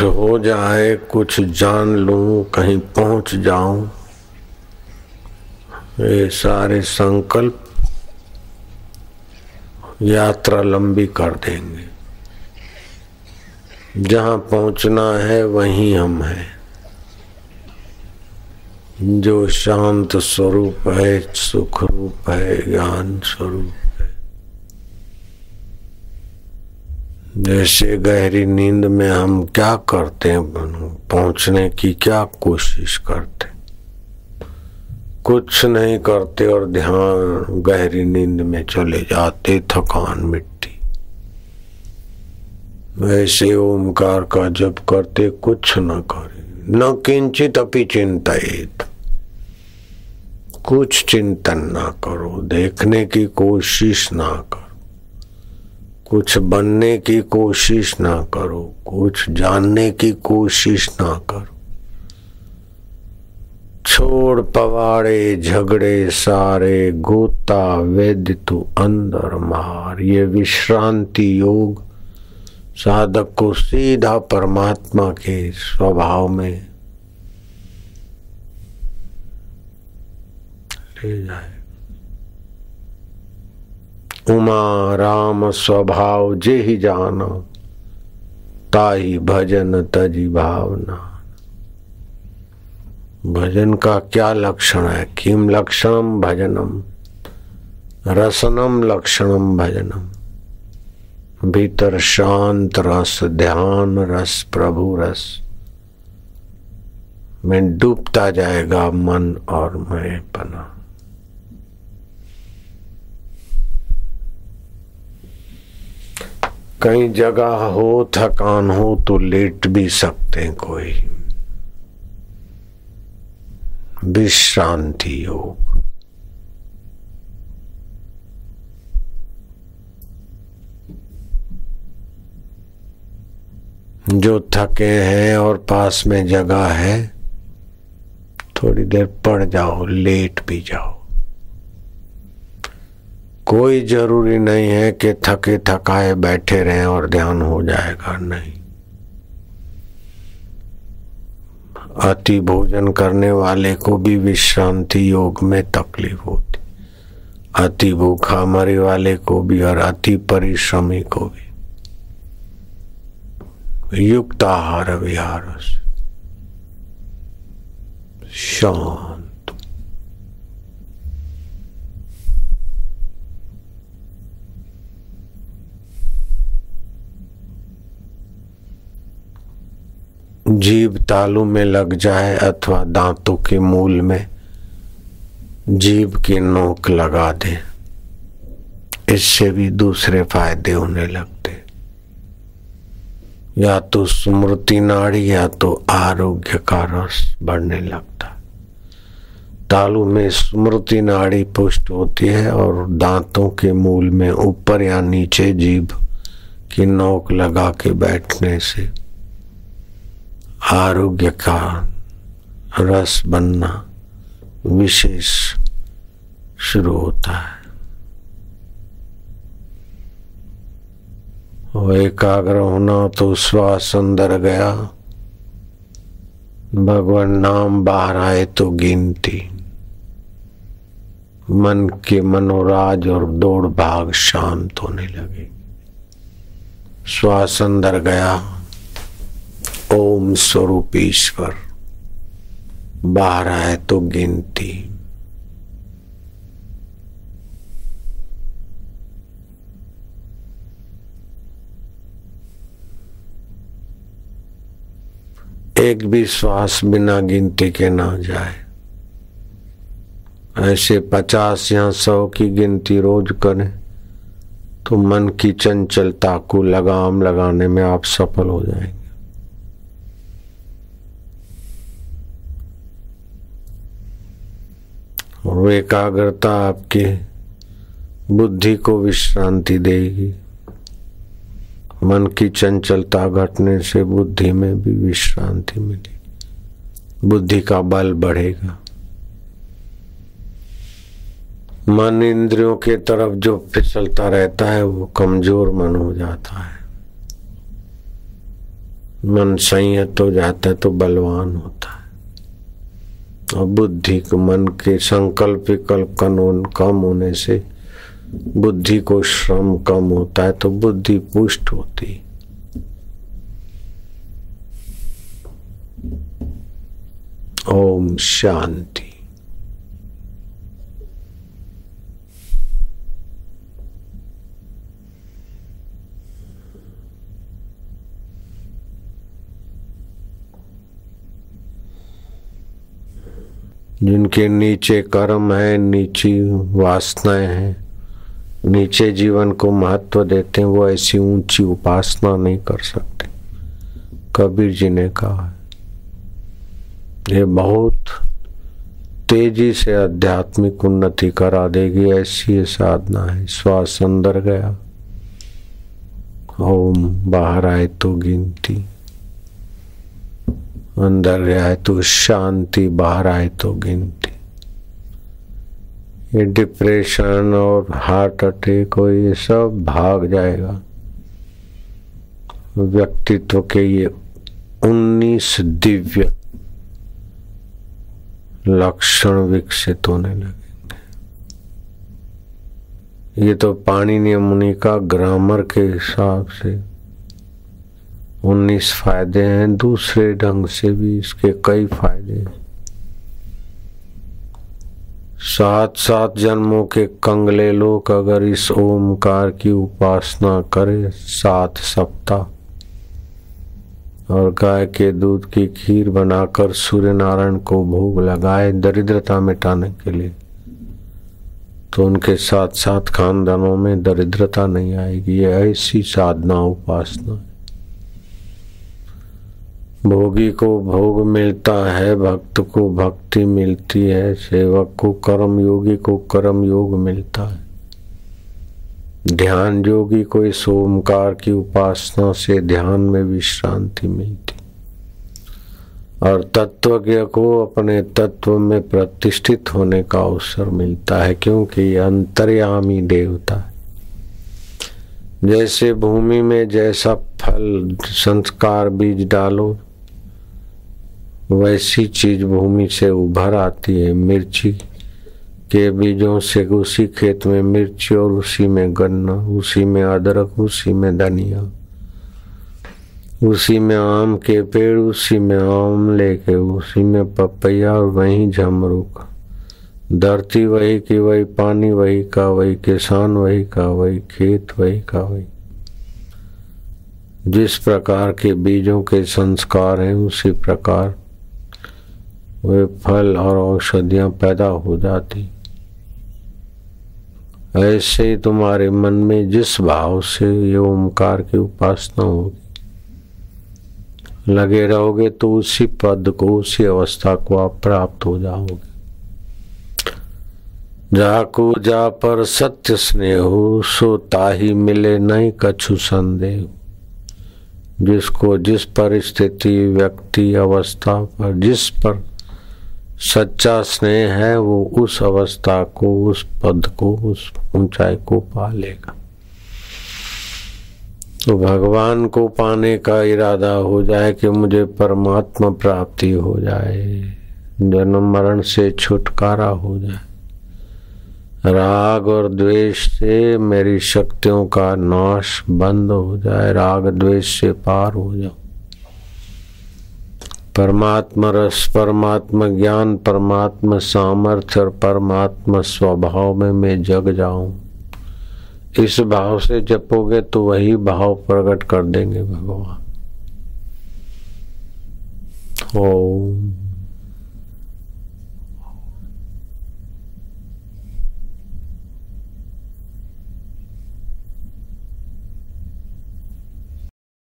कुछ हो जाए, कुछ जान लूँ, कहीं पहुँच जाऊँ। ये सारे संकल्प यात्रा लंबी कर देंगे। जहाँ पहुँचना है, वहीं हम हैं। जो शांत स्वरूप है सुख रूप है, ज्ञान स्वरूप। जैसे गहरी नींद में हम क्या करते हैं? पहुँचने की क्या कोशिश करते कुछ नहीं करते और ध्यान गहरी नींद में चले जाते, थकान मिट्टी वैसे ओमकार का जप करते, कुछ न करे। न किंचित अपी चिंता कुछ चिंतन ना करो, देखने की कोशिश ना करो। कुछ बनने की कोशिश ना करो, कुछ जानने की कोशिश ना करो। छोड़ पवाड़े, झगड़े सारे, गोता वेद तू अंदर मार। ये विश्रांति योग साधक को सीधा परमात्मा के स्वभाव में ले जाए। उमा राम स्वभाव जे ही जानो ताही भजन तजी भावना। भजन का क्या लक्षण है? किम लक्षणम भजनम, रसनम लक्षणम भजनम। भीतर शांत रस, ध्यान रस, प्रभु रस। में डूबता जाएगा मन और मैं पना। कई जगह हो, थकान हो तो लेट भी सकते हैं कोई। विश्रांति योग। जो थके हैं और पास में जगह है, थोड़ी देर पड़ जाओ, लेट भी जाओ। कोई ज़रूरी नहीं है कि थके थकाए बैठे रहें और ध्यान हो जाएगा, नहीं। अति भोजन करने वाले को भी विश्रांति योग में तकलीफ़ होती। अति भूखा मरे वाले को भी और अति परिश्रमी को भी। युक्त आहार विहार शांत। जीव तालू में लग जाए अथवा दांतों के मूल में जीव की नोक लगा दे। इससे भी दूसरे फ़ायदे होने लगते। या तो स्मृति नाड़ी या तो आरोग्य का रस बढ़ने लगता। तालू में स्मृति नाड़ी पुष्ट होती है और दांतों के मूल में ऊपर या नीचे जीभ की नोक लगा के बैठने से आरोग्य का रस बनना विशेष शुरू होता है। वो एकाग्र होना तो श्वास अंदर गया। भगवान नाम बाहर आए तो गिनती। मन के मनोराज और दौड़ भाग शांत होने लगे। श्वास अंदर गया। ओम स्वरूप ईश्वर। बाहर आए तो गिनती। एक भी श्वास बिना गिनती के ना जाए। ऐसे पचास या सौ की गिनती रोज करें तो मन की चंचलता को लगाम लगाने में आप सफल हो जाएँगे। और एकाग्रता आपकी बुद्धि को विश्रांति देगी। मन की चंचलता घटने से बुद्धि में भी विश्रांति मिलेगी। बुद्धि का बल बढ़ेगा। मन इंद्रियों के तरफ़ जो फिसलता रहता है, वो कमज़ोर मन हो जाता है। मन संयत हो जाता है तो बलवान होता है। बुद्धि के मन के संकल्प विकल्प कानून कम होने से बुद्धि को श्रम कम होता है तो बुद्धि पुष्ट होती ओम शांति। जिनके नीचे कर्म है, नीची वासनाएँ हैं, नीचे जीवन को महत्व देते हैं, वो ऐसी ऊँची उपासना नहीं कर सकते। कबीर जी ने कहा, ये बहुत तेज़ी से आध्यात्मिक उन्नति करा देगी, ऐसी ये साधना है। श्वास अंदर गया, ओम बाहर आए तो गिनती। अंदर आए तो शांति, बाहर आए तो गिनती। ये डिप्रेशन और हार्ट अटैक हो ये सब भाग जाएगा। व्यक्तित्व के ये उन्नीस दिव्य लक्षण विकसित होने लगेंगे ये तो पाणी मुनि का ग्रामर के हिसाब से उन्नीस फ़ायदे हैं, दूसरे ढंग से भी इसके कई फ़ायदे हैं। सात सात जन्मों के कंगले लोग अगर इस ओमकार की उपासना करे, सात सप्ताह। और गाय के दूध की खीर बनाकर सूर्य नारायण को भोग लगाए, दरिद्रता मिटाने के लिए। तो उनके साथ साथ खानदानों में दरिद्रता नहीं आएगी, ये ऐसी साधना उपासना भोगी को भोग मिलता है, भक्त को भक्ति मिलती है, सेवक को कर्म योगी को कर्म योग मिलता है। ध्यान योगी को इस ओमकार की उपासना से ध्यान में विश्रांति मिलती। और तत्वज्ञ को अपने तत्व में प्रतिष्ठित होने का अवसर मिलता है, क्योंकि अंतर्यामी देवता है। जैसे भूमि में जैसा फल, संस्कार, बीज डालो वैसी चीज़ भूमि से उभर आती है। मिर्ची के बीजों से उसी खेत में मिर्ची और उसी में गन्ना, उसी में अदरक, उसी में धनिया, उसी में आम के पेड़, उसी में आम लेके, उसी में पपैया और वही झमरुक। धरती वही की वही, पानी वही का वही, किसान वही का वही, खेत वही का वही। जिस प्रकार के बीजों के संस्कार हैं, उसी प्रकार वे फल और औषधियाँ पैदा हो जाती। ऐसे ही तुम्हारे मन में जिस भाव से ये ओंकार की उपासना होगी, लगे रहोगे तो उसी पद को, उसी अवस्था को आप प्राप्त हो जाओगे। जाको जा पर सत्य स्नेह सो ताही मिले नहीं कछु संदेह। जिसको जिस परिस्थिति, व्यक्ति, अवस्था पर, जिस पर सच्चा स्नेह है, वो उस अवस्था को, उस पद को, उस ऊंचाई को पा लेगा। तो भगवान को पाने का इरादा हो जाए कि मुझे परमात्मा प्राप्ति हो जाए, जन्म मरण से छुटकारा हो जाए। राग और द्वेष से मेरी शक्तियों का नाश बंद हो जाए, राग द्वेष से पार हो जाओ परमात्मा रस परमात्मा ज्ञान परमात्मा सामर्थ्य और परमात्मा स्वभाव में मैं जग जाऊँ। इस भाव से जपोगे तो वही भाव प्रकट कर देंगे भगवान। ओम।